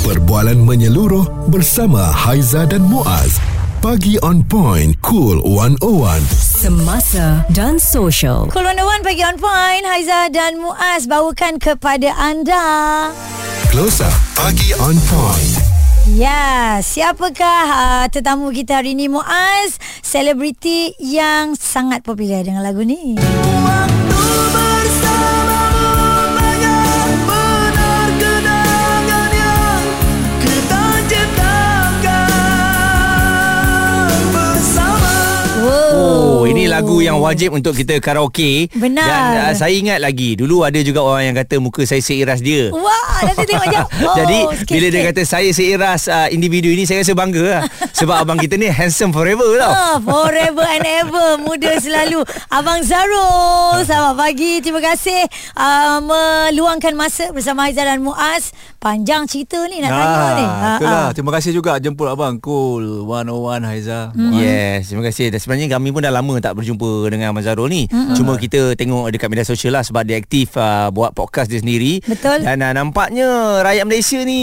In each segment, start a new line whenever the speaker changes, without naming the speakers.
Perbualan menyeluruh bersama Haiza dan Muaz. Pagi on point, cool 101.
Semasa dan social.
Cool 101 pagi on point Haiza dan Muaz bawakan kepada anda
Close up. Pagi on point.
Ya, siapakah uh, tetamu kita hari ini Muaz Selebriti yang sangat popular dengan lagu ni
ini lagu yang wajib untuk kita karaoke.
Benar.
Dan uh, saya ingat lagi, dulu ada juga orang yang kata muka saya seiras dia.
Wah, nanti tengok je oh,
Jadi
sikit,
bila dia
sikit.
kata saya seiras uh, individu ini saya rasa bangga lah. Sebab abang kita ni handsome forever tau.
Ah, forever and ever Muda selalu Abang Zarul Selamat pagi Terima kasih uh, Meluangkan masa Bersama Aizah dan Muaz Panjang cerita ni Nak tanya ni Ah,
itulah.
ah.
Terima kasih juga jemput abang. Cool 101 Haiza.
Hmm.
Yes, terima kasih. Dan sebenarnya kami pun dah lama tak berjumpa dengan Abang Zarul ni. Mm-hmm. Cuma kita tengok dekat media sosial lah sebab dia aktif uh, buat podcast dia sendiri.
Betul.
Dan uh, nampaknya rakyat Malaysia ni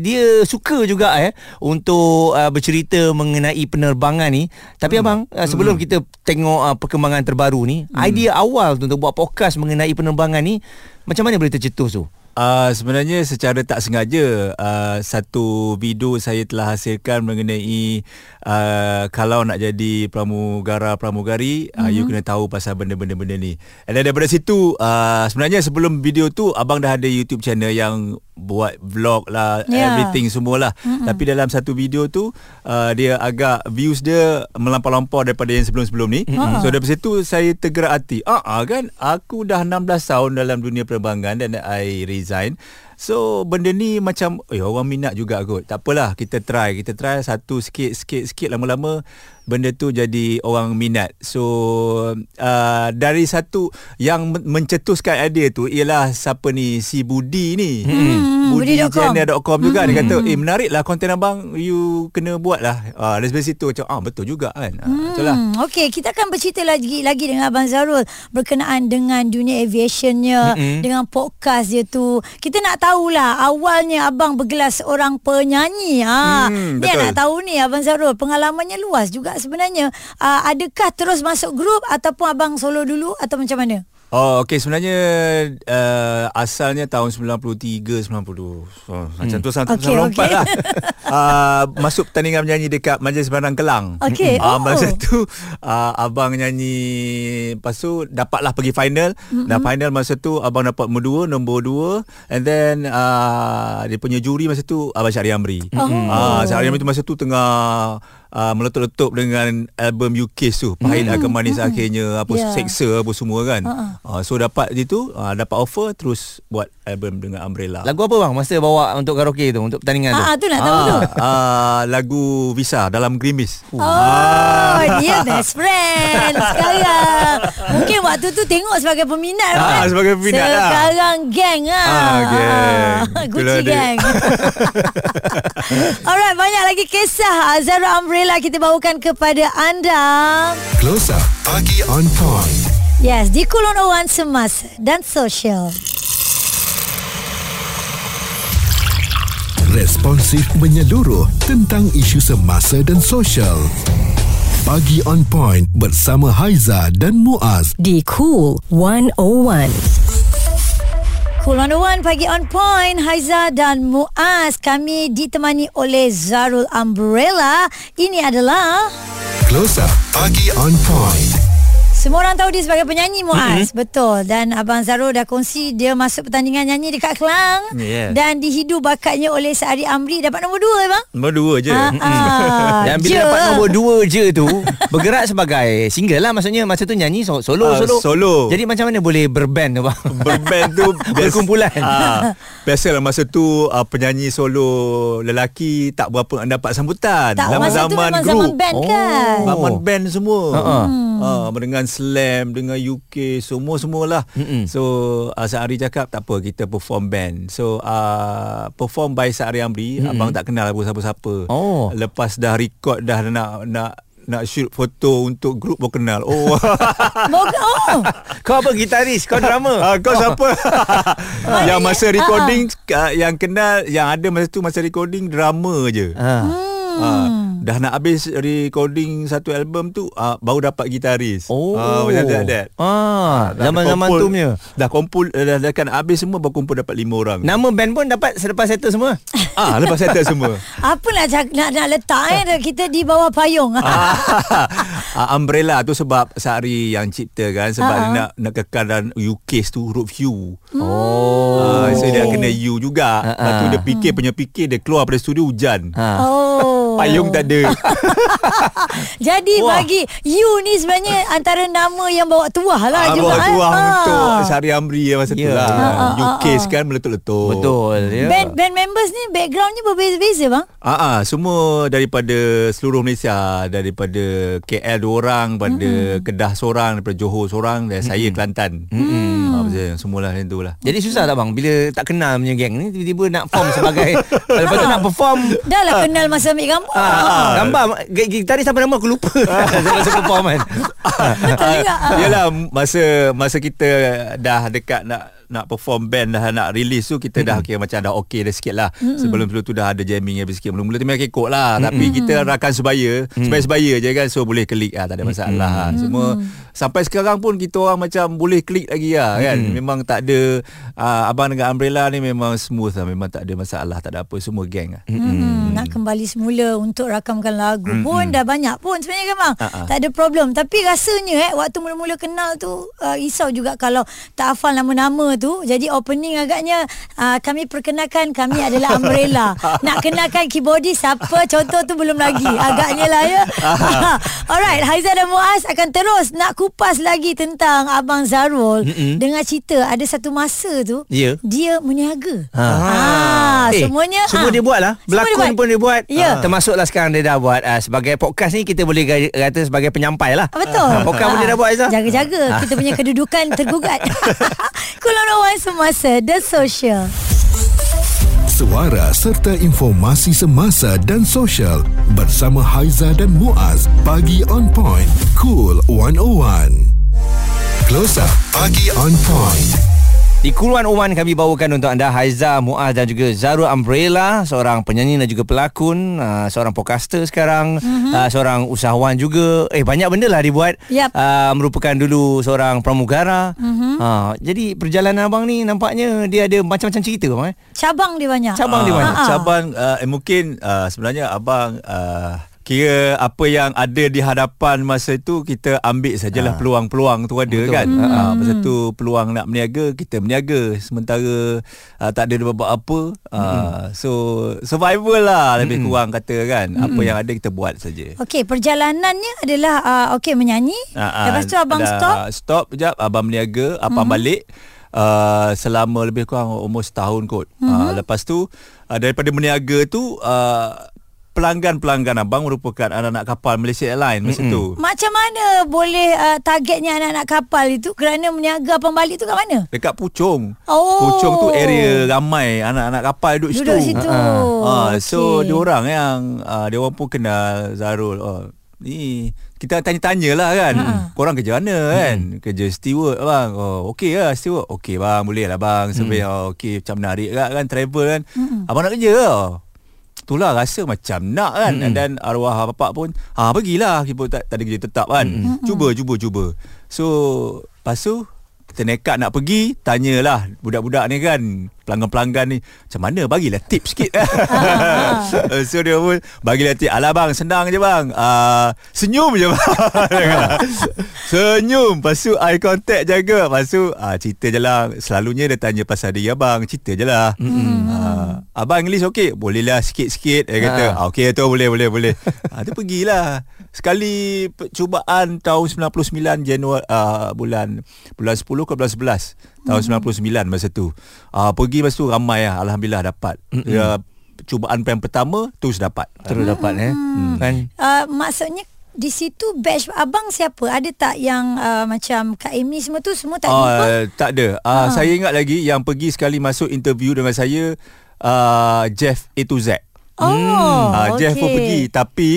dia suka juga eh untuk uh, bercerita mengenai penerbangan ni. Tapi mm. abang, uh, sebelum mm. kita tengok uh, perkembangan terbaru ni, mm. idea awal tu untuk buat podcast mengenai penerbangan ni macam mana boleh tercetus tu?
Uh, sebenarnya secara tak sengaja uh, satu video saya telah hasilkan mengenai uh, kalau nak jadi pramugara pramugari mm-hmm. uh, you kena tahu pasal benda-benda benda ni. Dan daripada situ uh, sebenarnya sebelum video tu abang dah ada YouTube channel yang buat vlog lah
Ya.
everything semualah. Mm-hmm. Tapi dalam satu video tu uh, dia agak views dia melampau-lampau daripada yang sebelum-sebelum ni. Mm-hmm. So daripada situ saya tergerak hati. Ah uh kan aku dah 16 tahun dalam dunia penerbangan dan I sein. So benda ni macam eh orang minat juga kot. Tak apalah kita try. Kita try satu sikit sikit sikit lama-lama benda tu jadi orang minat. So uh, dari satu yang men- mencetuskan idea tu ialah siapa ni si Budi ni.
Hmm, Budi.com.
Budichannel.com juga hmm. dia kata eh menarik lah konten abang you kena buat lah. Uh, dari situ macam ah betul juga kan. Uh, betul lah.
Hmm, Okey, kita akan bercerita lagi lagi dengan Abang Zarul berkenaan dengan dunia aviationnya, mm-hmm. dengan podcast dia tu. Kita nak tahulah awalnya abang bergelar seorang penyanyi. Ha,
Hmm,
dia
betul.
nak tahu ni Abang Zarul pengalamannya luas juga sebenarnya. Uh, adakah terus masuk grup ataupun abang solo dulu atau macam mana?
Oh okey sebenarnya uh, asalnya tahun 93 90 oh, macam tu sampai
Okey,
94
okey.
lah. uh, masuk pertandingan menyanyi dekat Majlis Barang Kelang.
Okey,
Ah,
oh.
masa tu uh, abang nyanyi lepas tu dapatlah pergi final. Mm-hmm. Dan final masa tu abang dapat nombor 2, nombor 2 and then uh, dia punya juri masa tu Abang Syahri Amri.
Oh.
Ah Syahri Amri tu masa tu tengah uh, meletup-letup dengan album UK tu Pahit mm. Akan Manis Akhirnya apa yeah. seksa apa semua kan.
Ha-ha.
Uh, so dapat itu uh, dapat offer terus buat album dengan Umbrella.
Lagu apa bang masa bawa untuk karaoke tu untuk pertandingan tu?
Ah, tu nak tahu tu.
uh, lagu Visa dalam Grimis.
Oh, dia best friend sekarang. Mungkin waktu tu tengok sebagai peminat
Ah,
kan?
sebagai peminat lah.
Sekarang geng lah.
Ah, geng.
Gucci
Itulah dia.
gang. Alright, banyak lagi kisah Zara Umbrella kita bawakan kepada anda.
Close up. Pagi on point.
Yes, di Kulon Owan Semasa dan Sosial.
Responsif menyeluruh tentang isu semasa dan sosial. Pagi on point bersama Haiza dan Muaz.
Di Cool 101.
Cool on the One pagi on point Haiza dan Muaz Kami ditemani oleh Zarul Umbrella Ini adalah
Close up. Pagi on point.
Semua orang tahu dia sebagai penyanyi Muaz mm-hmm. Betul Dan Abang Zarul dah kongsi Dia masuk pertandingan nyanyi dekat Kelang
Yeah.
Dan dihidu bakatnya oleh Sehari Amri Dapat nombor dua bang
Nombor dua je.
Ah, ah,
Dan bila
je.
dapat nombor dua je tu Bergerak sebagai single lah Maksudnya masa tu nyanyi so- solo
Ah,
solo
solo.
Jadi macam mana boleh berband tu bang
Berband tu
Berkumpulan.
Ah, Biasalah masa tu uh, penyanyi solo lelaki tak berapa nak dapat sambutan.
Tak, masa tu memang zaman band
Oh.
kan
Zaman band semua.
Ha-ha.
Uh, dengan Slam, dengan UK, semua-semualah.
Mm-mm.
So, uh, Sehari cakap tak apa, kita perform band. So, uh, perform by Sehari Amri, abang tak kenal apa siapa-siapa.
Oh.
Lepas dah record, dah nak nak nak shoot foto untuk grup baru kenal. Oh.
Moga, oh.
Kau apa gitaris? Kau drama?
Ah, kau siapa? yang masa
Maknanya,
recording uh, yang kenal yang ada masa tu masa recording drama je.
Ha.
Ah, dah nak habis recording satu album tu uh, baru dapat gitaris.
Oh.
Ah, macam that, that.
Ah, zaman-zaman tu punya.
Dah kumpul dah, dah kan habis semua baru kumpul dapat lima orang.
Nama band pun dapat selepas settle semua.
ah lepas settle semua.
Apa nak, nak, nak letak eh Kita di bawah payung
ah, ah, umbrella tu sebab Sari yang cipta kan sebab
Ah,
dia
ah.
nak nak kekalkan UK tu huruf U.
Oh.
Ah, so dia kena U juga.
Ah,
Lepas tu
ah.
dia fikir punya fikir dia keluar pada studio hujan.
Ha.
Oh
Payung tak ada.
Jadi
Wah.
bagi You ni sebenarnya Antara nama yang bawa tuah lah
Ah,
juga
bawa
eh.
tuah
Ah.
untuk Sari Amri yang masa tu
Ya,
lah.
ya.
Ah, ah,
UK
ah, ah.
kan meletup-letup.
Betul ya.
Band band members ni Backgroundnya berbeza-beza bang
Ah, ah, semua daripada seluruh Malaysia, daripada KL dua orang, daripada mm-hmm. Kedah seorang, daripada Johor seorang dan saya Kelantan. Mm-hmm. Ah, macam semualah macam tu lah.
Jadi susah tak bang? Bila tak kenal punya geng ni Tiba-tiba nak form sebagai Lepas tu nak perform.
Dah lah kenal masa ambil gambar.
Ah, Gambar g- Gitaris sampai nama? Aku lupa. Masa perform kan.
Betul juga.
Ah, Yalah masa masa kita dah dekat nak nak perform band dah nak release tu kita dah kira macam dah okey dah sikit lah. Sebelum sebelum tu dah ada jamming habis sikit mula-mula tu memang kekok lah. Tapi kita rakan sebaya sebaya-sebaya je kan so boleh klik lah tak ada masalah lah. semua sampai sekarang pun kita orang macam boleh klik lagi lah kan. Memang tak ada uh, abang dengan umbrella ni memang smooth lah memang tak ada masalah tak ada apa semua geng lah.
Hmm, nak kembali semula untuk rakamkan lagu
Hmm,
pun dah banyak pun sebenarnya kan bang.
Ah,
Tak ada problem. Tapi rasanya eh waktu mula-mula kenal tu uh, risau juga kalau tak hafal nama-nama tu. Jadi opening agaknya uh, kami perkenalkan kami adalah Umbrella. nak kenalkan keyboardist siapa contoh tu belum lagi. Agaknya lah ya. Alright, Haizah dan Muaz akan terus nak kupas lagi tentang Abang Zarul
Mm-mm.
dengan cerita ada satu masa tu
Ya.
dia meniaga.
Ha.
Ah,
Eh,
semuanya
Semua
ah.
dia buat lah
Semua dia
Berlakon
buat.
pun dia buat
Ya.
Ah, Termasuklah sekarang dia dah buat uh, Sebagai podcast ni Kita boleh kata sebagai penyampai lah
Ah, Betul.
Ah, Podcast pun dia dah buat Aizah
Jaga-jaga kita punya kedudukan tergugat. Kulon Wan semasa The Social.
Suara serta informasi semasa dan sosial bersama Haiza dan Muaz. Pagi on point cool 101 Close up pagi on point
Di Kuluan Oman kami bawakan untuk anda Haiza, Muaz dan juga Zarul Umbrella Seorang penyanyi dan juga pelakon uh, Seorang podcaster sekarang mm-hmm. uh, Seorang usahawan juga Eh banyak benda lah dibuat
Yap.
uh, Merupakan dulu seorang pramugara mm-hmm. uh, Jadi perjalanan abang ni nampaknya Dia ada macam-macam cerita eh?
Cabang dia banyak.
Cabang dia
Ah,
banyak.
Cabang uh, eh, mungkin uh, sebenarnya abang uh, kira apa yang ada di hadapan masa itu kita ambil sajalah
Ah.
peluang-peluang tu ada
Betul.
kan.
Hmm.
Ah masa tu peluang nak berniaga kita berniaga sementara uh, tak ada buat apa. Uh, so survival lah lebih kurang kata kan. Apa yang ada kita buat saja.
Okey, perjalanannya adalah uh, okey menyanyi.
Ah, ah,
Lepas tu abang
dah
stop.
Stop sekejap Abang berniaga Abang mm-hmm. balik uh, Selama lebih kurang Almost tahun kot mm-hmm. uh, Lepas tu uh, Daripada berniaga tu uh, Pelanggan-pelanggan abang merupakan anak-anak kapal Malaysia Airlines masa tu.
Macam mana boleh uh, targetnya anak-anak kapal itu kerana meniaga abang balik tu kat mana?
Dekat Puchong.
Oh.
Puchong tu area ramai anak-anak kapal duduk,
Duduk
situ.
situ.
Ah, so
Okey.
dia orang yang uh, dia orang pun kenal Zarul. Oh, ni kita tanya-tanya lah kan.
Ha.
Korang kerja mana kan? Kerja steward bang. Oh, okey lah steward. Okey bang, boleh lah bang. Sebab oh, okey macam menarik kan, kan travel kan. Abang nak kerja ke? Itulah rasa macam nak kan.
Mm-mm.
Dan arwah bapak pun ha, Pergilah Kita tak, tak ada kerja tetap kan. Cuba cuba cuba. So Lepas tu Kita nekat nak pergi Tanyalah Budak-budak ni kan Pelanggan-pelanggan ni Macam mana? Bagilah tip sikit. So dia pun Bagilah tip Alah bang Senang je bang. Uh, Senyum je bang. Senyum. Lepas tu eye contact jaga. Lepas tu uh, Cerita je lah. Selalunya dia tanya pasal dia Abang Cerita je lah. Uh, Abang English okey? Boleh lah sikit-sikit Dia kata.
Ha.
ah. Okey tu boleh boleh boleh. Ah, Tu pergilah. Sekali percubaan tahun 99 Januari uh, bulan bulan 10 ke bulan 11 tahun 99 masa tu. Ah pergi masa tu ramai lah alhamdulillah dapat. Ya cubaan yang pertama terus dapat.
Terus dapat eh Kan
Uh, maksudnya di situ batch abang siapa? Ada tak yang uh, macam Kak Amy semua tu semua tak jumpa?
Uh, tak ada. Uh,
Ha.
Saya ingat lagi yang pergi sekali masuk interview dengan saya uh, Jeff A to Z.
Oh,
Ah, Jeff pun
okey.
pergi tapi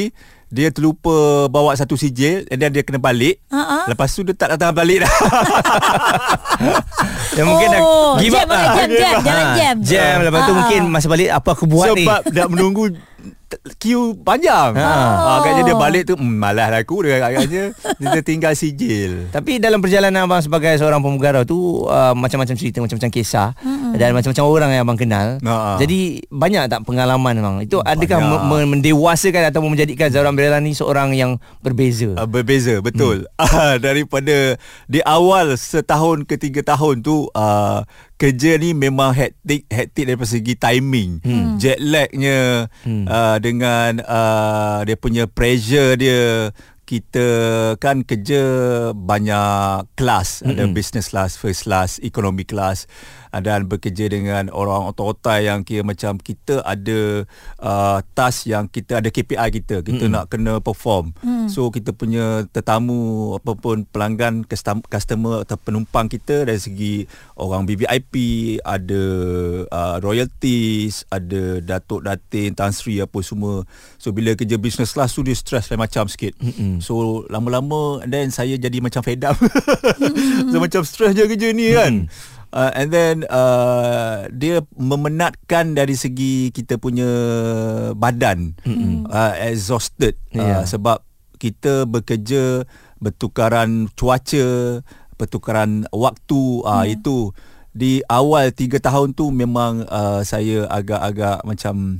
dia terlupa bawa satu sijil and then dia kena balik.
Ha-ha.
Lepas tu dia tak datang balik dah.
Ya mungkin dah
Oh,
give
jam
up lah.
lah, jam, jam, jalan
Ha,
jam.
Jam lepas tu
Ha.
mungkin masa balik apa aku buat ni.
Sebab dah menunggu queue panjang.
Ha.
Ha. Agaknya dia balik tu hmm, malas lah aku dia agaknya dia tinggal sijil.
Tapi dalam perjalanan abang sebagai seorang pemugara tu uh, macam-macam cerita, macam-macam kisah mm-hmm. dan macam-macam orang yang abang kenal.
Ha.
Jadi banyak tak pengalaman bang? Itu adakah
Banyak.
me- me- mendewasakan atau menjadikan Zahran Abdullah ni seorang yang berbeza?
Uh, berbeza betul hmm. daripada di awal setahun ke tiga tahun tu uh, kerja ni memang hektik hektik dari segi timing. Hmm. jet lagnya hmm. uh, dengan uh, dia punya pressure dia kita kan kerja banyak kelas mm ada business class, first class, economy class dan bekerja dengan orang otak-otak yang kira macam kita ada uh, task yang kita ada KPI kita, kita mm nak kena perform. Mm. So kita punya tetamu ataupun pelanggan custom- customer atau penumpang kita dari segi orang BVIP, ada uh, royalties, ada datuk datin, tan sri apa semua. So bila kerja business class tu dia stress lain macam sikit. Mm-mm. So lama-lama then saya jadi macam fed up. so macam stress je kerja ni kan. Uh, and then uh, dia memenatkan dari segi kita punya badan. Uh, exhausted.
Yeah.
uh, sebab kita bekerja bertukaran cuaca pertukaran waktu. Uh, itu di awal 3 tahun tu memang uh, saya agak-agak macam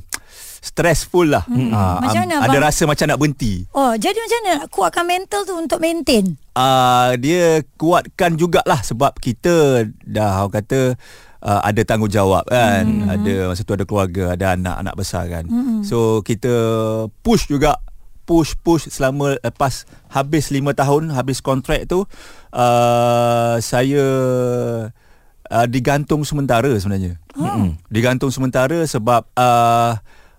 stressful lah hmm. uh,
Macam mana,
ada
abang?
rasa macam nak berhenti
Oh, jadi macam mana nak kuatkan mental tu untuk maintain?
uh, dia kuatkan jugalah sebab kita dah orang kata uh, ada tanggungjawab kan hmm. ada masa tu ada keluarga ada anak-anak besar kan hmm. so kita push juga push push selama lepas habis 5 tahun habis kontrak tu uh, saya uh, digantung sementara sebenarnya oh. digantung sementara sebab uh,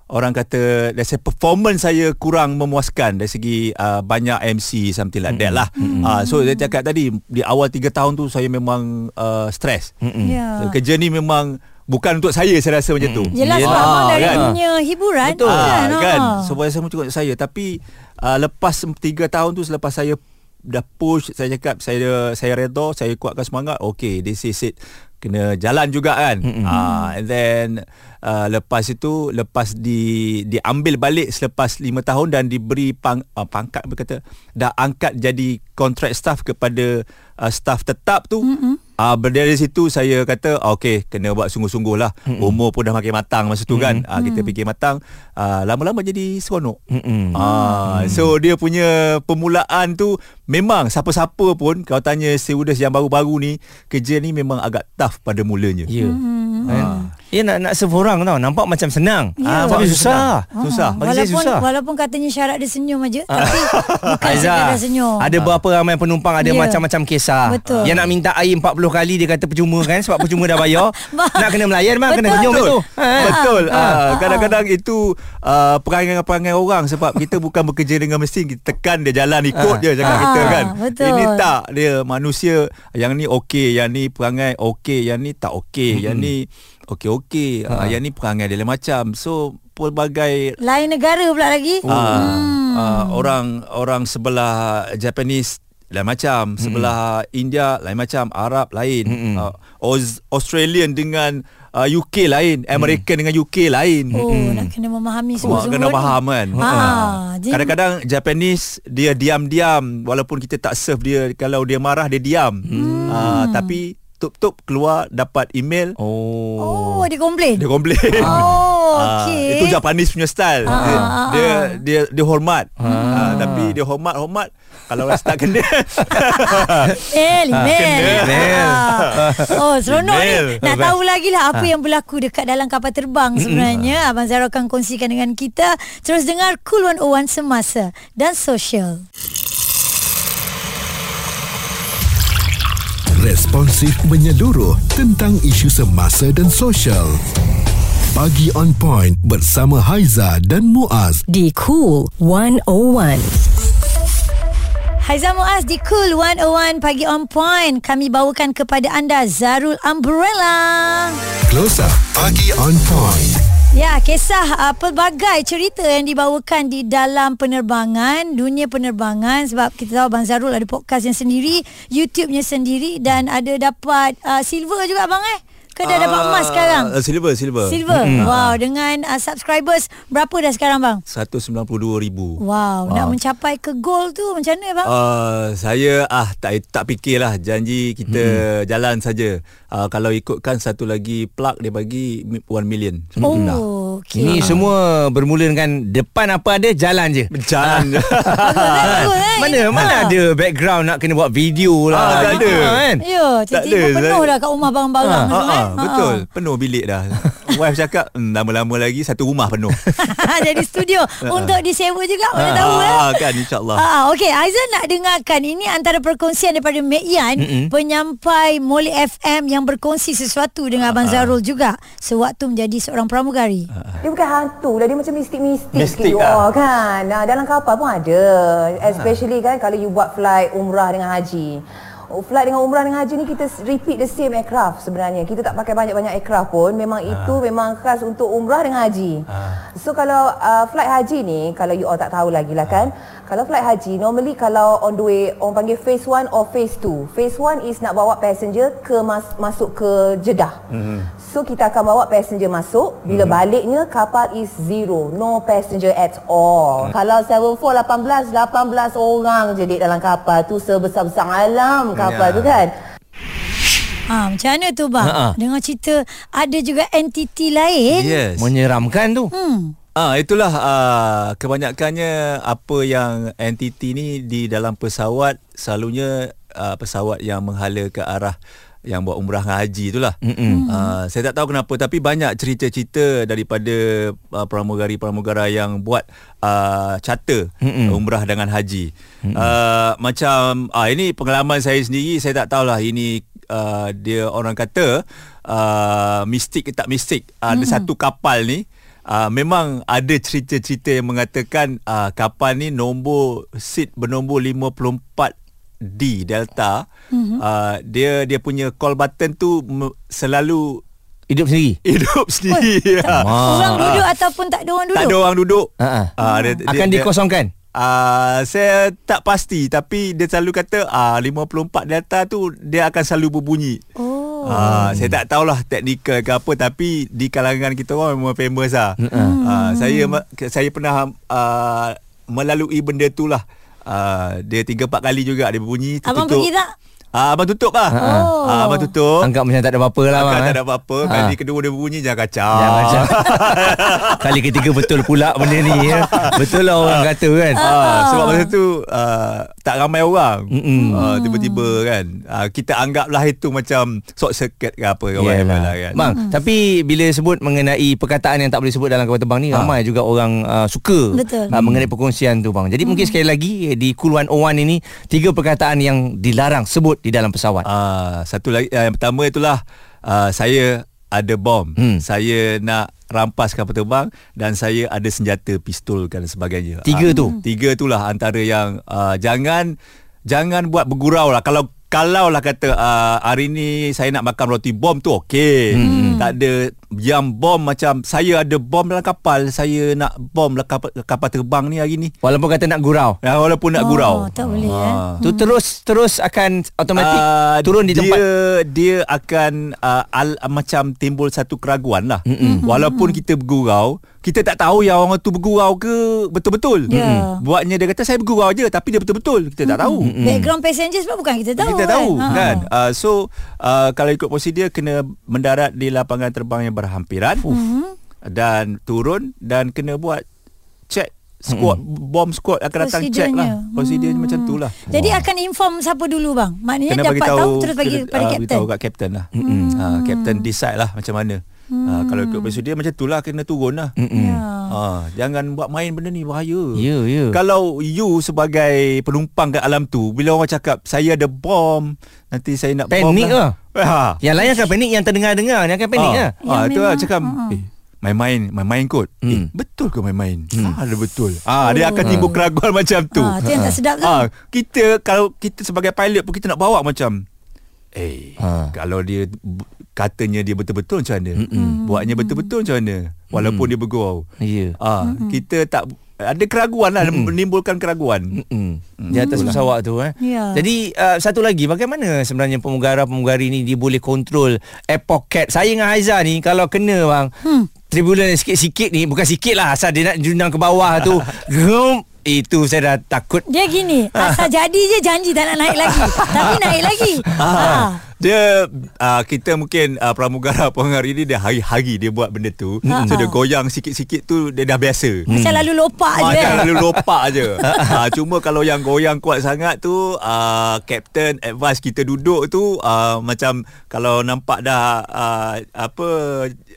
orang kata let's say performance saya kurang memuaskan dari segi uh, banyak MC something like that lah. Mm-hmm. Uh, so saya cakap tadi di awal 3 tahun tu saya memang uh, stress. Mm-hmm. So, kerja ni memang bukan untuk saya saya rasa macam tu.
Yelah sebab
Yelah,
abang dari
kan?
dunia hiburan
Betul.
kan,
Ah, kan
Ah.
Sebab saya untuk saya Tapi uh, Lepas 3 tahun tu Selepas saya Dah push Saya cakap Saya saya redha Saya kuatkan semangat Okay this is it Kena jalan juga kan mm-hmm. uh, And then uh, Lepas itu Lepas di Diambil balik Selepas 5 tahun Dan diberi pang, uh, Pangkat berkata Dah angkat jadi Contract staff kepada uh, Staff tetap tu mm-hmm. Uh, dari situ saya kata ah, okay kena buat sungguh-sungguh lah mm-hmm. umur pun dah makin matang masa tu mm-hmm. kan uh, kita fikir matang uh, lama-lama jadi seronok
Mm-mm.
Ah, so dia punya permulaan tu memang siapa-siapa pun kalau tanya stewardess yang baru-baru ni kerja ni memang agak tough pada mulanya.
Ya.
Hmm.
Kan? Ya nak nak serve orang tau Nampak macam senang
Ya.
ah, Tapi susah
Susah.
Bagi saya
walaupun,
susah.
Walaupun katanya syarat dia senyum aja Tapi bukan
Aizah,
sekadar senyum
Ada berapa ramai penumpang Ada
Ya.
macam-macam kisah
Betul.
Yang nak minta air 40 kali Dia kata percuma kan Sebab percuma dah bayar. Nak kena melayan bang Kena senyum
Betul.
tu ha.
Betul.
Ah,
Ah, kadang-kadang itu perangai-perangai orang sebab kita bukan bekerja dengan mesin kita tekan dia jalan ikut
Ah.
cakap
Ah,
kita kan.
betul.
Ini tak dia manusia yang ni okey, yang ni perangai okey, yang ni tak okey, yang ni okey-okey, ah, yang ni perangai dia lain macam. So pelbagai
Lain negara pula lagi?
Uh, uh, orang orang sebelah Japanese lain macam, sebelah India lain macam, Arab lain, uh, Aus- Australian dengan uh, UK lain, American dengan UK lain.
Oh nak kena memahami semua-semua
kena
ni.
faham kan?
Ah. jadi-
Kadang-kadang Japanese Dia diam-diam. Walaupun kita tak serve dia Kalau dia marah Dia diam. Hmm. uh, Tapi Tup-tup keluar Dapat email.
Oh.
Oh dia komplain?
Dia komplain.
Oh okey
Itu Japanese punya style.
Ah,
dia,
ah, ah,
dia,
ah.
dia dia hormat. Ah, Tapi dia hormat-hormat Kalau rasa tak kena.
Mel Mel
Mel.
Ah. Oh seronok
Mel.
ni Nak tahu lagi lah Apa yang berlaku Dekat dalam kapal terbang sebenarnya. Abang Zara akan kongsikan dengan kita. Terus dengar Cool 101 Semasa Dan Sosial
Responsif menyeluruh tentang isu semasa dan sosial. Pagi on point bersama Haiza dan Muaz.
di Cool 101.
Haizam Muaz di Cool 101 Pagi on Point Kami bawakan kepada anda Zarul Umbrella
Closer Pagi on point.
Ya, kisah uh, pelbagai cerita yang dibawakan di dalam penerbangan, dunia penerbangan sebab kita tahu Abang Zarul ada podcast yang sendiri, YouTube-nya sendiri dan ada dapat uh, silver juga abang eh? Ke dah dapat emas sekarang?
Uh, silver, silver.
Silver. Wow, dengan uh, subscribers berapa dah sekarang bang?
192 ribu.
Wow, nak mencapai ke goal tu macam mana bang?
Uh, saya ah tak tak fikirlah janji kita hmm. jalan saja. Uh, kalau ikutkan satu lagi plug dia bagi 1 million.
oh, okey.
Ini semua bermula dengan depan apa ada jalan je.
Jalan je.
Mana mana
Ha.
ada background nak kena buat video lah.
Ah, tak ada.
kan.
Ya,
Tak
tiba-tiba
ada.
penuh dah kat rumah barang-barang
Ha,
tu
ha,
kan?
betul. Penuh bilik dah. Wife cakap, hmm, lama-lama lagi satu rumah penuh.
Jadi studio untuk disewa juga mana tahu eh.
ah, kan insyaAllah.
Ah, okey, Aizan nak dengarkan ini antara perkongsian daripada Mek Yan,
Mm-mm.
penyampai Molek FM yang berkongsi sesuatu dengan Abang Zarul juga sewaktu menjadi seorang pramugari.
Dia bukan hantu lah Dia macam mistik-mistik
Mistik
sikit
lah.
oh, kan nah, Dalam kapal pun ada Especially kan Kalau you buat flight umrah dengan haji Oh, Flight dengan umrah dengan haji ni kita repeat the same aircraft sebenarnya. Kita tak pakai banyak-banyak aircraft pun. Memang itu memang khas untuk umrah dengan haji. So kalau uh, flight haji ni, kalau you all tak tahu lagi lah kan. Kalau flight haji, normally kalau on the way, orang panggil phase 1 or phase 2. Phase 1 is nak bawa passenger ke mas- masuk ke Jeddah. So kita akan bawa passenger masuk Bila baliknya kapal is zero No passenger at all Kalau 7418 18 orang je dek dalam kapal tu Sebesar-besar alam kapal
Ya.
tu kan
Ha, macam mana tu bang?
Ha-ha.
Dengar cerita ada juga entiti lain.
Yes.
Menyeramkan tu.
Hmm.
Ah itulah uh, kebanyakannya apa yang entiti ni di dalam pesawat selalunya uh, pesawat yang menghala ke arah yang buat umrah dengan haji itulah.
Mm-mm.
Uh, saya tak tahu kenapa tapi banyak cerita-cerita daripada uh, pramugari-pramugara yang buat uh, charter
Mm-mm.
umrah dengan haji. Uh, macam ah ini pengalaman saya sendiri saya tak tahulah ini uh, dia orang kata uh, mistik ke tak mistik. Uh, Ada satu kapal ni Uh, memang ada cerita-cerita yang mengatakan uh, kapal ni nombor seat bernombor 54D Delta mm-hmm. uh, dia dia punya call button tu m- selalu
Hidup sendiri.
hidup sendiri.
Tak,
Ah.
orang duduk ataupun tak ada orang duduk?
tak ada orang duduk.
Ha-ha.
Uh, dia, dia,
Akan
dia-
dikosongkan.
Uh, saya tak pasti tapi dia selalu kata uh, 54 Delta tu dia akan selalu berbunyi.
Oh.
Ah, saya tak tahulah teknikal ke apa tapi di kalangan kita orang memang famous lah. Ah, saya ma- ke- saya pernah uh, melalui benda tu lah. Uh, dia tiga empat kali juga dia berbunyi
Abang
tertutup.
pergi tak?
Ah, abang tutup lah.
Oh.
Ah, abang tutup.
Anggap macam tak ada apa-apa lah
Angkat
bang.
tak
eh.
ada apa-apa.
Ah.
Kali kedua dia berbunyi jangan kacau.
Jangan macam Kali ketiga betul pula benda ni ya. Betul lah orang kata kan
Ah, sebab masa tu uh, tak ramai orang.
Mm-mm.
Uh, tiba-tiba kan. Uh, kita anggaplah itu macam short circuit ke apa ke
Yalah.
lah kan.
Bang, tapi bila sebut mengenai perkataan yang tak boleh sebut dalam kapal terbang ni,
Ha.
ramai juga orang uh, suka
Betul.
Uh, mengenai perkongsian tu bang. Jadi mungkin sekali lagi eh, di Cool 101 ini tiga perkataan yang dilarang sebut di dalam pesawat.
Ah, satu lagi uh, yang pertama itulah uh, saya ada bom.
Hmm.
Saya nak rampas kapal terbang dan saya ada senjata pistol dan sebagainya.
Tiga
Ah,
tu?
Tiga itulah antara yang uh, jangan jangan buat bergurau lah kalau kalau lah kata uh, hari ni saya nak makan roti bom tu okey. Hmm. Tak ada yang bom macam saya ada bom dalam kapal, saya nak bom dalam kapal, kapal terbang ni hari ni.
Walaupun kata nak gurau.
Ya, walaupun nak
Oh,
gurau.
tak boleh, eh.
Ah.
Tu terus terus akan automatik
Ah,
turun di
dia,
tempat.
Dia akan uh, al, macam timbul satu keraguan lah. Mm-mm. Walaupun kita bergurau, kita tak tahu yang orang tu bergurau ke betul-betul.
Ya.
Mm-mm. Buatnya dia kata saya bergurau je tapi dia betul-betul. Kita tak tahu.
Hmm. Background passenger sebab bukan kita tahu
kita tahu
Ha.
kan. Uh, so uh, kalau ikut prosedur kena mendarat di lapangan terbang yang berhampiran dan turun dan kena buat check squad bom squad akan datang check lah.
Prosedurnya.
Prosedurnya macam tu lah.
Jadi akan inform siapa dulu bang? Maknanya
kena
dapat
tahu
tahu terus bagi
kena,
pada
ah,
kapten.
beritahu kat kapten lah. Hmm. Uh, kapten decide lah macam mana. Hmm. Uh, kalau ikut prosedur macam tu lah kena turun lah.
Mm-mm.
Ya.
Uh, jangan buat main benda ni bahaya.
Ya, ya.
Kalau you sebagai penumpang kat alam tu bila orang cakap saya ada bom nanti saya nak bom
Panik
lah. Ha.
Yang lain akan panik Yang terdengar-dengar Yang akan panik
ah,
lah
ah,
Yang
itu lah cakap
ah.
eh, main-main main-main kot.
Hmm.
Eh, betul ke main-main? Ah, ada betul. Ah, dia akan timbul keraguan macam tu.
Ah, tu yang tak sedap tu.
Ah, kita kalau kita sebagai pilot pun kita nak bawa macam eh
Ha.
kalau dia katanya dia betul-betul macam mana buatnya betul-betul macam mana walaupun dia bergurau
Ya.
ah kita tak ada keraguan lah menimbulkan keraguan
Mm. Di atas pesawat tu eh.
Ya.
Jadi uh, satu lagi bagaimana sebenarnya pemugara-pemugari ni dia boleh kontrol air pocket. Saya dengan Haiza ni kalau kena bang hmm. turbulence sikit-sikit ni bukan sikit lah asal dia nak jundang ke bawah tu. itu saya dah takut.
Dia gini, asal jadi je janji tak nak naik lagi. Tapi naik lagi. Ha.
Ah, dia uh, kita mungkin uh, pramugara penghari ni dia hari-hari dia buat benda tu. So dia goyang sikit-sikit tu dia dah biasa.
Macam lalu lopak je.
Macam lalu lopak je ha, Cuma kalau yang goyang kuat sangat tu uh, Captain advise kita duduk tu uh, Macam Kalau nampak dah uh, Apa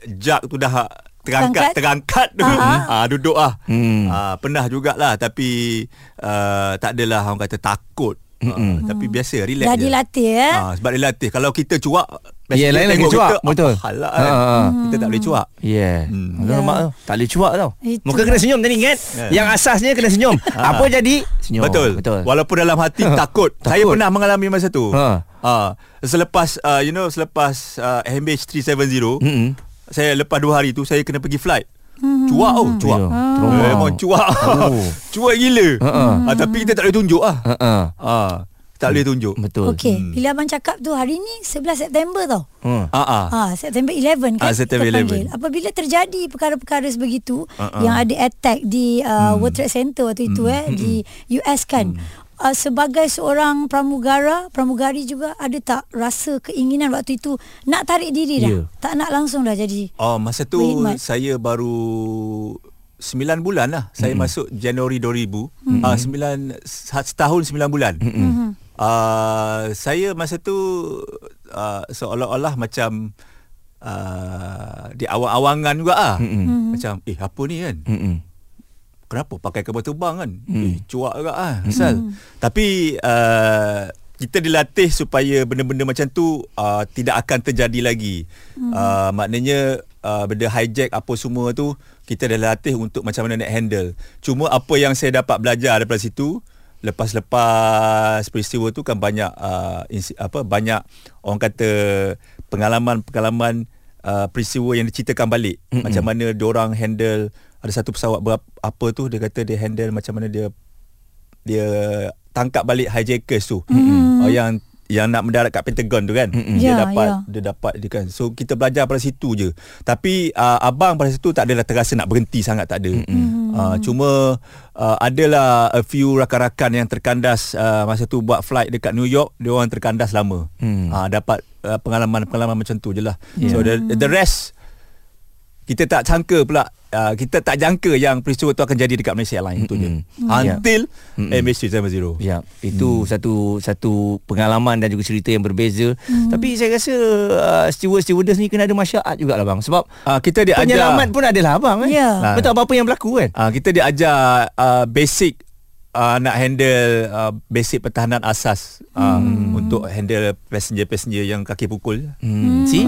Jak tu dah Terangkat Terangkat tu uh, Duduk lah
Hmm.
uh, Pernah jugalah Tapi uh, Tak adalah orang kata takut uh, Tapi biasa Relax
Dah
je
dilatih eh.
Ah, sebab dia latih Kalau kita cuak
Ya, lain lagi
tengok
cuak,
kita,
betul.
Apa hal lah
Ha,
kan?
ha, ha.
Kita tak boleh cuak
Ya. Yeah.
Hmm.
Hmm. Lemak tu. Tak boleh cuak tau.
Itu
Muka kena senyum tadi ingat. Yang asasnya kena senyum. Apa jadi? Senyum.
Betul.
Betul.
Walaupun dalam hati takut. Saya
Takut.
pernah mengalami masa tu.
Ha.
Ha. Selepas uh, you know selepas uh, MH370,
Mm-mm.
Saya lepas dua hari tu saya kena pergi flight. Cuak oh, cuak.
Ya, trauma.
Memang cuak.
Oh.
cuak gila.
Ha-ha.
Ha, tapi kita tak boleh tunjuk ah.
Ha ah.
Ha. Tak boleh tunjuk.
Betul.
Okey, bila abang cakap tu hari ni 11 September tau.
Ha.
Ha ah.
Ha, September 11 kan
Ah, September
kita panggil.
11.
Apabila terjadi perkara-perkara sebegitu
Ah, ah.
yang ada attack di uh, World Trade Center waktu itu eh di US kan. Uh, sebagai seorang pramugara, pramugari juga ada tak rasa keinginan waktu itu nak tarik diri dah.
Ya.
Tak nak langsung dah jadi.
Oh, masa tu
Berkhidmat.
saya baru 9 bulan lah. Saya mm-hmm. masuk Januari 2000. Mm-hmm. Uh, 9 setahun 9 bulan. Mm-hmm. Uh, saya masa tu uh, seolah-olah macam uh, di awang-awangan juga ah. Mm-hmm. Macam eh apa ni kan?
Mm-mm.
Kenapa pakai kapal terbang kan? Hmm. Eh, cuak juga ah. Asal. Hmm. Tapi uh, kita dilatih supaya benda-benda macam tu uh, tidak akan terjadi lagi. Hmm. Uh, maknanya uh, benda hijack apa semua tu kita dah latih untuk macam mana nak handle. Cuma apa yang saya dapat belajar daripada situ lepas-lepas peristiwa tu kan banyak uh, insi, apa banyak orang kata pengalaman-pengalaman uh, peristiwa yang diceritakan balik mm-hmm. macam mana diorang handle ada satu pesawat berapa apa tu dia kata dia handle macam mana dia dia tangkap balik hijackers tu mm-hmm. uh, yang yang nak mendarat kat Pentagon tu kan mm-hmm. dia
Ya,
dapat
ya.
dia dapat dia kan so kita belajar pada situ je tapi uh, abang pada situ tak adalah terasa nak berhenti sangat tak ada mm-hmm. uh, cuma uh, adalah a few rakan-rakan yang terkandas uh, masa tu buat flight dekat New York dia orang terkandas lama
Hmm.
uh, dapat uh, pengalaman-pengalaman macam tu je lah yeah. so the, the rest kita tak sangka pula uh, kita tak jangka yang peristiwa tu akan jadi dekat Malaysia Airlines itu je
Mm-mm.
until
Mm-mm.
MH370
Ya, itu hmm. satu satu pengalaman dan juga cerita yang berbeza. Hmm. Tapi saya rasa uh, steward stewardess ni kena ada masyarakat jugalah bang sebab
uh, kita diajar
penyelamat pun adalah abang kan.
Ya.
Ah.
Betul apa-apa yang berlaku kan.
uh, kita diajar uh, basic uh, nak handle uh, basic pertahanan asas uh, hmm. untuk handle passenger-passenger yang kaki pukul
Hmm. See?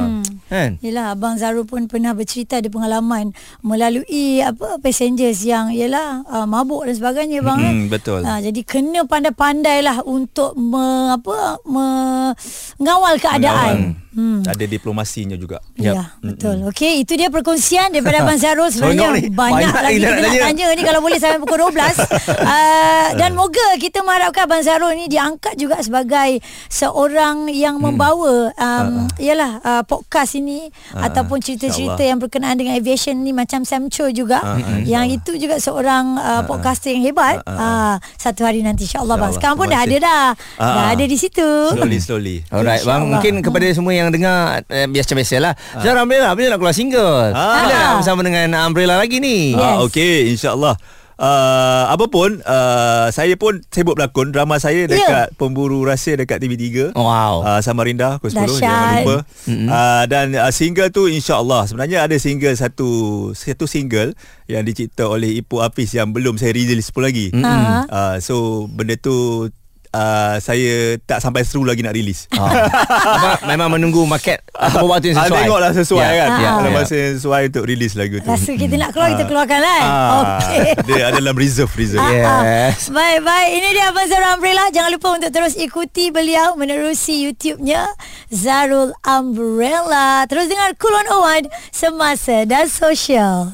Kan?
Yelah Abang Zarul pun pernah bercerita ada pengalaman melalui apa passengers yang yalah uh, mabuk dan sebagainya bang kan.
Hmm, betul.
Uh, jadi kena pandai-pandai lah untuk me, apa mengawal keadaan.
Hmm. ada diplomasinya juga
Ya, yeah, betul. Okey, itu dia perkongsian daripada Abang Zarul sebenarnya banyak,
Banyak
lagi kita
nak tanya.
tanya ni kalau boleh sampai pukul 12. uh, dan moga kita mengharapkan Abang Zarul ni diangkat juga sebagai seorang yang membawa um, ialah uh, podcast ini ataupun cerita-cerita
insyaAllah.
yang berkenaan dengan aviation ni macam Sam Cho juga yang itu juga seorang uh, podcaster yang hebat. Uh, satu hari nanti insya-Allah bang. Sekarang pun dah ada dah.
Ah,
Dah
ah.
ada di situ.
slowly slowly
Alright bang, mungkin kepada semua yang dengar eh, biasa-biasa lah.
Ah.
Zara Umbrella bila nak keluar single?
Ah.
Bila nak bersama dengan Umbrella lagi ni?
Yes.
Ah, okey, insya-Allah. Uh, apa pun uh, saya pun sibuk berlakon drama saya dekat yeah. Pemburu Rahsia dekat TV3.
Wow.
Uh, Samarinda pukul 10 jangan lupa. Mm-hmm. Uh, dan uh, single tu insya-Allah sebenarnya ada single satu satu single yang dicipta oleh Ipu Hafiz yang belum saya release pun lagi.
Mm-hmm.
Uh, so benda tu uh, saya tak sampai seru lagi nak release.
Ah. Memang menunggu market atau waktu yang
Ah,
sesuai.
tengoklah sesuai
Ya,
kan.
ya,
Kalau
ya.
masa yang sesuai untuk release lagu tu.
Rasa kita nak keluar Kita keluarkan lah
Ah,
Okey
Dia ada dalam reserve reserve.
Yes.
Baik, baik. Ini dia Abang Zarul Umbrella. Jangan lupa untuk terus ikuti beliau menerusi YouTube-nya Zarul Umbrella. Terus dengar Cool 101 semasa dan sosial.